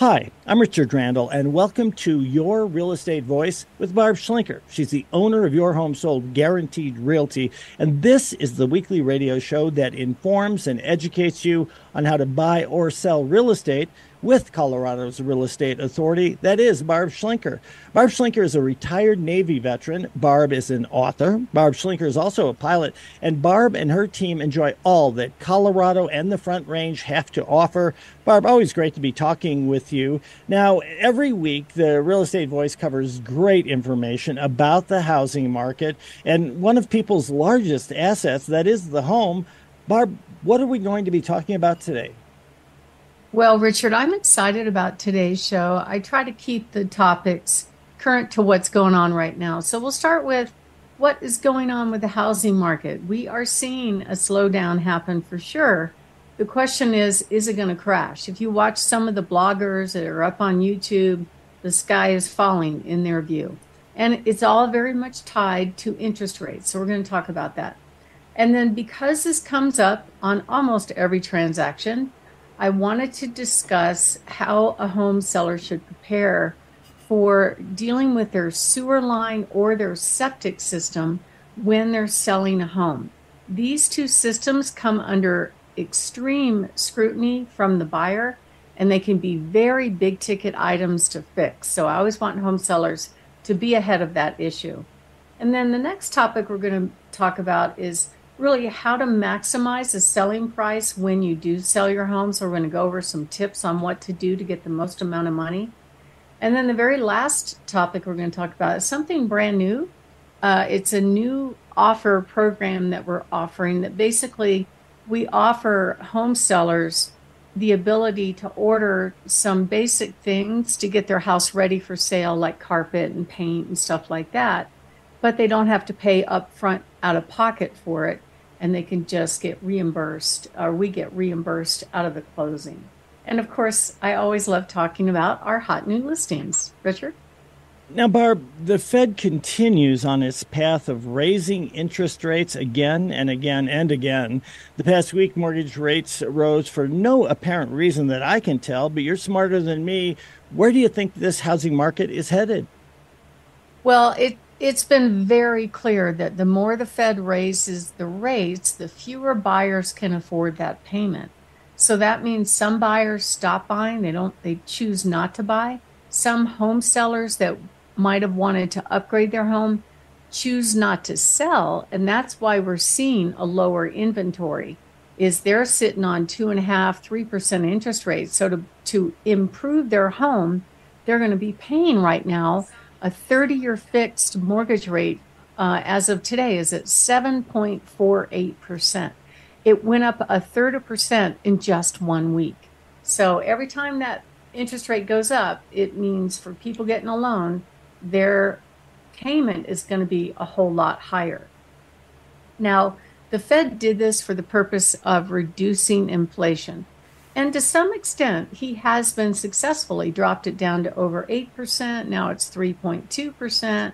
Hi, I'm Richard Randall, and welcome to Your Real Estate Voice with Barb Schlinker. She's the owner of Your Home Sold Guaranteed Realty, and this is the weekly radio show that informs and educates you on how to buy or sell real estate with Colorado's real estate authority. That is Barb Schlinker. Barb Schlinker is a retired Navy veteran. Barb is an author. Barb Schlinker is also a pilot. And Barb and her team enjoy all that Colorado and the Front Range have to offer. Barb, always great to be talking with you. Now, every week, the Real Estate Voice covers great information about the housing market and one of people's largest assets, that is the home. Barb, what are we going to be talking about today? Well, Richard, I'm excited about today's show. I try to keep the topics current to what's going on right now. So we'll start with what is going on with the housing market. We are seeing a slowdown happen for sure. The question is, is it going to crash? If you watch some of the bloggers that are up on YouTube, the sky is falling in their view. And it's all very much tied to interest rates. So we're going to talk about that. And then because this comes up on almost every transaction, I wanted to discuss how a home seller should prepare for dealing with their sewer line or their septic system when they're selling a home. These two systems come under extreme scrutiny from the buyer and they can be very big ticket items to fix. So I always want home sellers to be ahead of that issue. And then the next topic we're going to talk about is really how to maximize the selling price when you do sell your home. So, we're going to go over some tips on what to do to get the most amount of money. And then the very last topic we're going to talk about is something brand new. Uh, it's a new offer program that we're offering that basically we offer home sellers the ability to order some basic things to get their house ready for sale, like carpet and paint and stuff like that. But they don't have to pay upfront out of pocket for it and they can just get reimbursed or we get reimbursed out of the closing. And of course, I always love talking about our hot new listings. Richard? Now, Barb, the Fed continues on its path of raising interest rates again and again and again. The past week, mortgage rates rose for no apparent reason that I can tell, but you're smarter than me. Where do you think this housing market is headed? Well, it it's been very clear that the more the Fed raises the rates, the fewer buyers can afford that payment. So that means some buyers stop buying, they don't they choose not to buy. Some home sellers that might have wanted to upgrade their home choose not to sell, and that's why we're seeing a lower inventory. Is they're sitting on two and a half, three percent interest rates. So to to improve their home, they're going to be paying right now a 30 year fixed mortgage rate uh, as of today is at 7.48%. It went up a third of percent in just one week. So every time that interest rate goes up, it means for people getting a loan, their payment is going to be a whole lot higher. Now, the Fed did this for the purpose of reducing inflation. And to some extent, he has been successful. He dropped it down to over 8%. Now it's 3.2%.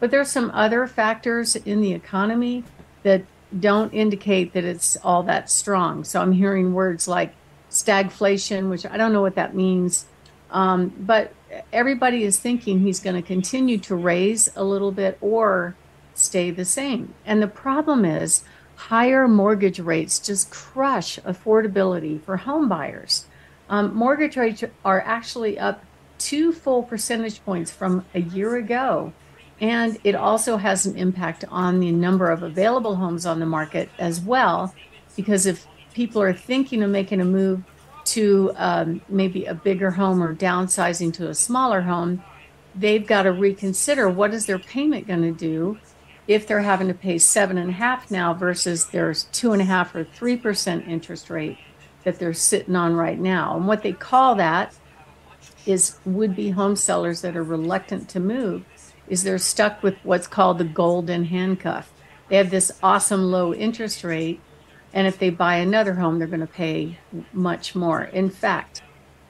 But there's some other factors in the economy that don't indicate that it's all that strong. So I'm hearing words like stagflation, which I don't know what that means. Um, but everybody is thinking he's going to continue to raise a little bit or stay the same. And the problem is, higher mortgage rates just crush affordability for home buyers. Um, mortgage rates are actually up two full percentage points from a year ago. And it also has an impact on the number of available homes on the market as well, because if people are thinking of making a move to um, maybe a bigger home or downsizing to a smaller home, they've got to reconsider what is their payment going to do if they're having to pay seven and a half now versus there's two and a half or three percent interest rate that they're sitting on right now. And what they call that is would be home sellers that are reluctant to move is they're stuck with what's called the golden handcuff. They have this awesome low interest rate, and if they buy another home, they're going to pay much more. In fact,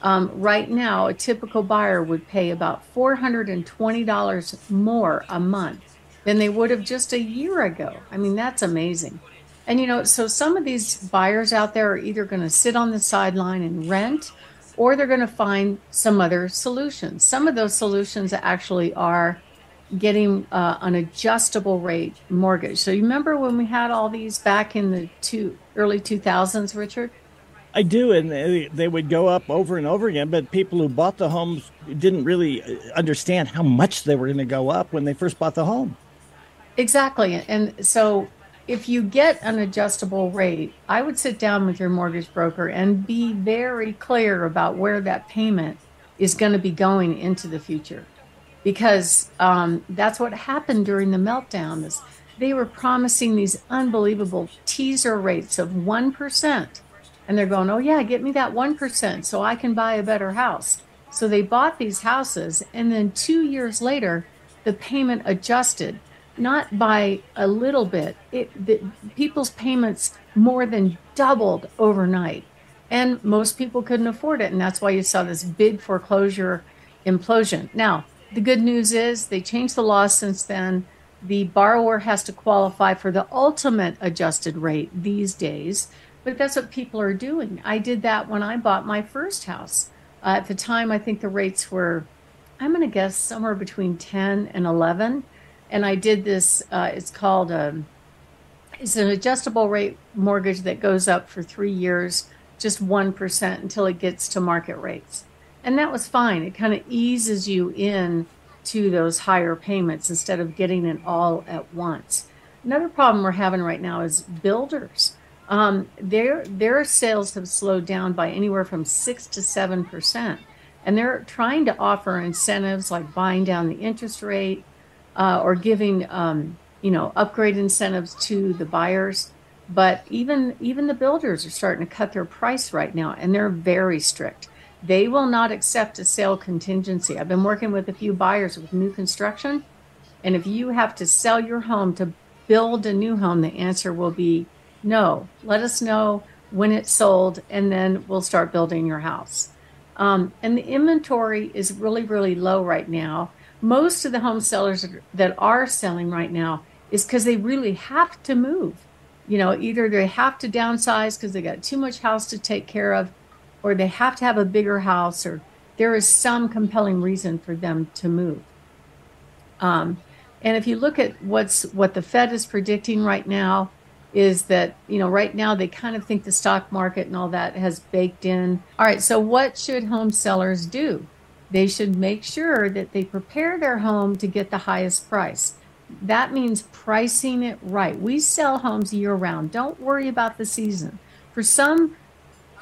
um, right now, a typical buyer would pay about $420 more a month than they would have just a year ago. I mean, that's amazing. And you know, so some of these buyers out there are either going to sit on the sideline and rent, or they're going to find some other solutions. Some of those solutions actually are getting uh, an adjustable rate mortgage. So you remember when we had all these back in the two, early 2000s, Richard? I do, and they, would go up over and over again. But people who bought the homes didn't really uh, understand how much they were going to go up when they first bought the home. Exactly, and so if you get an adjustable rate, I would sit down with your mortgage broker and be very clear about where that payment is going to be going into the future, because um, that's what happened during the meltdown. Is they were promising these unbelievable teaser rates of one percent and they're going, oh, yeah, get me that 1% so I can buy a better house. So they bought these houses, and then two years later, the payment adjusted, not by a little bit. It the, people's payments more than doubled overnight, and most people couldn't afford it, and that's why you saw this big foreclosure implosion. Now, the good news is they changed the law since then. The borrower has to qualify for the ultimate adjusted rate these days, but that's what people are doing. I did that when I bought my first house. Uh, at the time, I think the rates were, I'm going to guess, somewhere between 10 and 11. And I did this, uh, it's called a, um, it's an adjustable rate mortgage that goes up for three years, just 1% until it gets to market rates. And that was fine. It kind of eases you in to those higher payments instead of getting it all at once. Another problem we're having right now is builders um, their their sales have slowed down by anywhere from six to seven percent, and they're trying to offer incentives like buying down the interest rate uh, or giving um, you know upgrade incentives to the buyers. But even even the builders are starting to cut their price right now, and they're very strict. They will not accept a sale contingency. I've been working with a few buyers with new construction, and if you have to sell your home to build a new home, the answer will be no, let us know when it's sold, and then we'll start building your house. Um, and the inventory is really, really low right now. Most of the home sellers that are selling right now is because they really have to move. You know, either they have to downsize because they got too much house to take care of, or they have to have a bigger house, or there is some compelling reason for them to move. Um, and if you look at what's what the Fed is predicting right now, is that you know right now they kind of think the stock market and all that has baked in all right so what should home sellers do they should make sure that they prepare their home to get the highest price that means pricing it right we sell homes year round don't worry about the season for some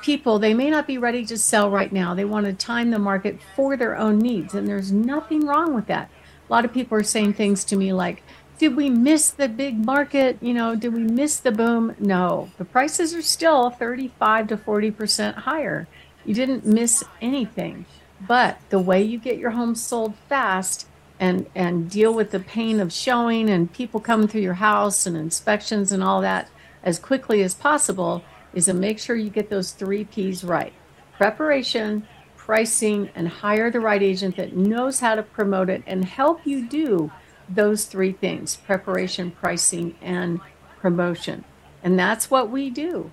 people they may not be ready to sell right now they want to time the market for their own needs and there's nothing wrong with that a lot of people are saying things to me like did we miss the big market? You know, did we miss the boom? No, the prices are still 35 to 40% higher. You didn't miss anything. But the way you get your home sold fast and and deal with the pain of showing and people coming through your house and inspections and all that as quickly as possible is to make sure you get those three P's right. Preparation, pricing, and hire the right agent that knows how to promote it and help you do those three things preparation, pricing, and promotion. And that's what we do.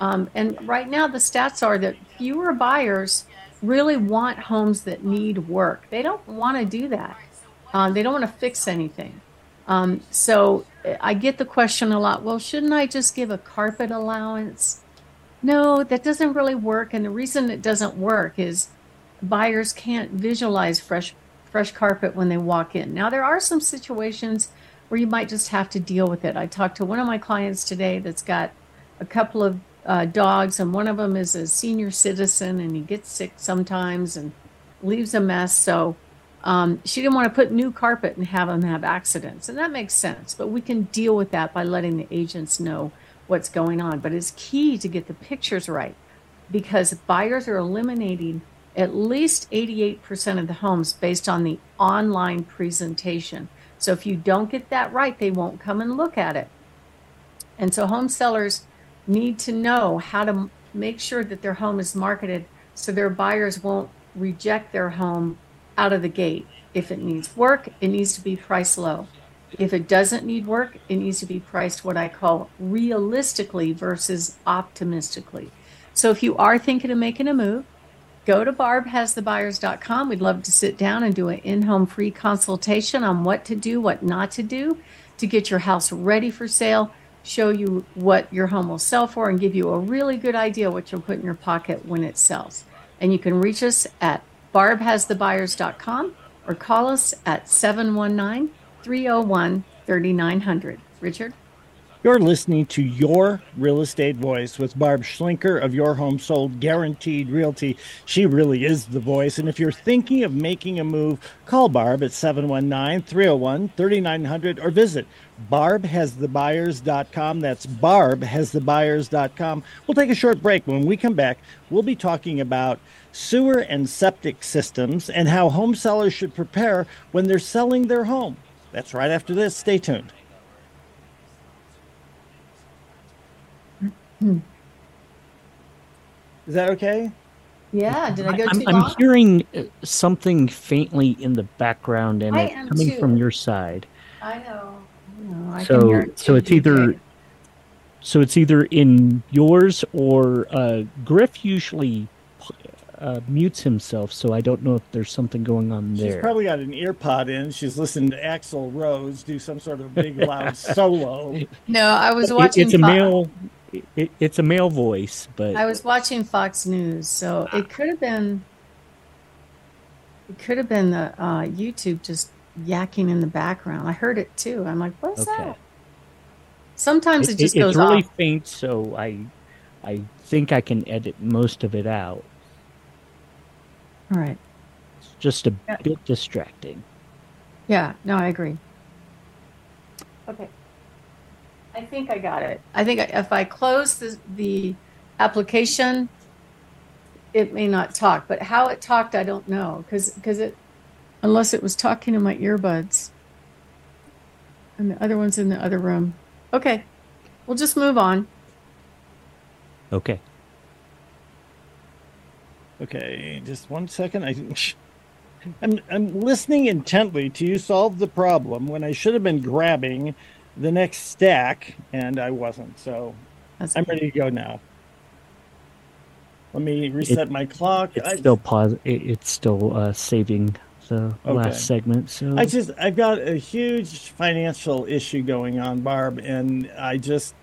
Um, and right now, the stats are that fewer buyers really want homes that need work. They don't want to do that, um, they don't want to fix anything. Um, so I get the question a lot well, shouldn't I just give a carpet allowance? No, that doesn't really work. And the reason it doesn't work is buyers can't visualize fresh fresh carpet when they walk in. Now, there are some situations where you might just have to deal with it. I talked to one of my clients today that's got a couple of uh, dogs, and one of them is a senior citizen, and he gets sick sometimes and leaves a mess. So um, she didn't want to put new carpet and have him have accidents, and that makes sense. But we can deal with that by letting the agents know what's going on. But it's key to get the pictures right because buyers are eliminating at least 88% of the homes based on the online presentation. So if you don't get that right, they won't come and look at it. And so home sellers need to know how to make sure that their home is marketed so their buyers won't reject their home out of the gate. If it needs work, it needs to be priced low. If it doesn't need work, it needs to be priced what I call realistically versus optimistically. So if you are thinking of making a move, go to barbhasthebuyers.com. We'd love to sit down and do an in home free consultation on what to do, what not to do to get your house ready for sale, show you what your home will sell for, and give you a really good idea what you'll put in your pocket when it sells. And you can reach us at barbhasthebuyers.com or call us at 719 301 3900. Richard? You're listening to Your Real Estate Voice with Barb Schlinker of Your Home Sold Guaranteed Realty. She really is the voice. And if you're thinking of making a move, call Barb at 719 301 3900 or visit barbhasthebuyers.com. That's barbhasthebuyers.com. We'll take a short break. When we come back, we'll be talking about sewer and septic systems and how home sellers should prepare when they're selling their home. That's right after this. Stay tuned. Hmm. Is that okay? Yeah. Did I go I'm, too I'm long? hearing uh, something faintly in the background, and I it's coming too. from your side. I know. I. I can so, hear it so too, it's either, DJ. so it's either in yours or uh, Griff usually uh, mutes himself. So I don't know if there's something going on there. She's probably got an ear pod in. She's listening to Axl Rose do some sort of big loud solo. No, I was It- watching. it's a male. It, it's a male voice, but I was watching Fox News, so it could have been. It could have been the uh, YouTube just yakking in the background. I heard it too. I'm like, what's Okay. that? Sometimes it, just it's goes really off. faint. So I, I think I can edit most of it out. All right. It's just a Yeah. bit distracting. Yeah. No, I agree. Okay. I think I got it. I think if I close the, the application, it may not talk. But how it talked, I don't know because because it unless it was talking in my earbuds. And the other one's in the other room. Okay, we'll just move on. Okay. Okay, just one second. I, I'm I'm listening intently to you solve the problem when I should have been grabbing the next stack, and I wasn't. So That's I'm ready to go now. Let me reset my clock. It's I, still pause. It, it's still uh, saving the Okay. last segment. So I just I've got a huge financial issue going on, Barb, and I just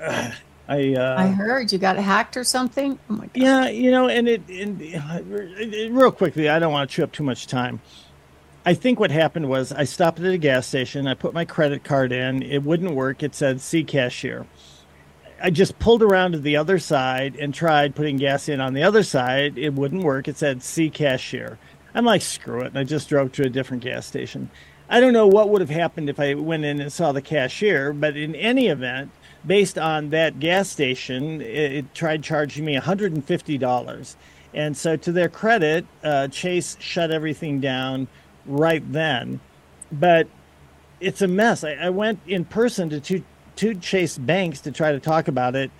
uh, I uh, I heard you got hacked or something. Oh my god. Yeah, you know, and it, and uh, real quickly, I don't want to chew up too much time. I think what happened was I stopped at a gas station. I put my credit card in. It wouldn't work. It said "See cashier." I just pulled around to the other side and tried putting gas in on the other side. It wouldn't work. It said "See cashier." I'm like, screw it, and I just drove to a different gas station. I don't know what would have happened if I went in and saw the cashier, but in any event, based on that gas station, it, it tried charging me $150. And so, to their credit, uh, Chase shut everything down right then. But it's a mess. I, I went in person to two, two Chase banks to try to talk about it.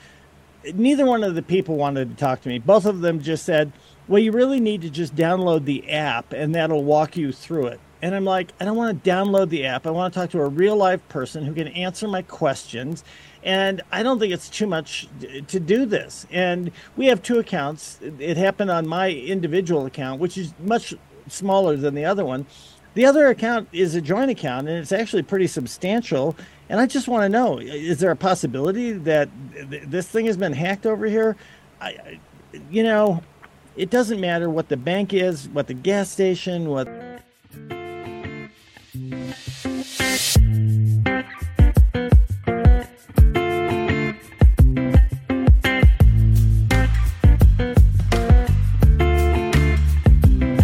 Neither one of the people wanted to talk to me. Both of them just said, well, you really need to just download the app and that'll walk you through it. And I'm like, I don't want to download the app. I want to talk to a real live person who can answer my questions. And I don't think it's too much to do this. And we have two accounts. It happened on my individual account, which is much smaller than the other one. The other account is a joint account and it's actually pretty substantial. And I just want to know is there a possibility that th- this thing has been hacked over here? I, I- you know, it doesn't matter what the bank is, what the gas station, what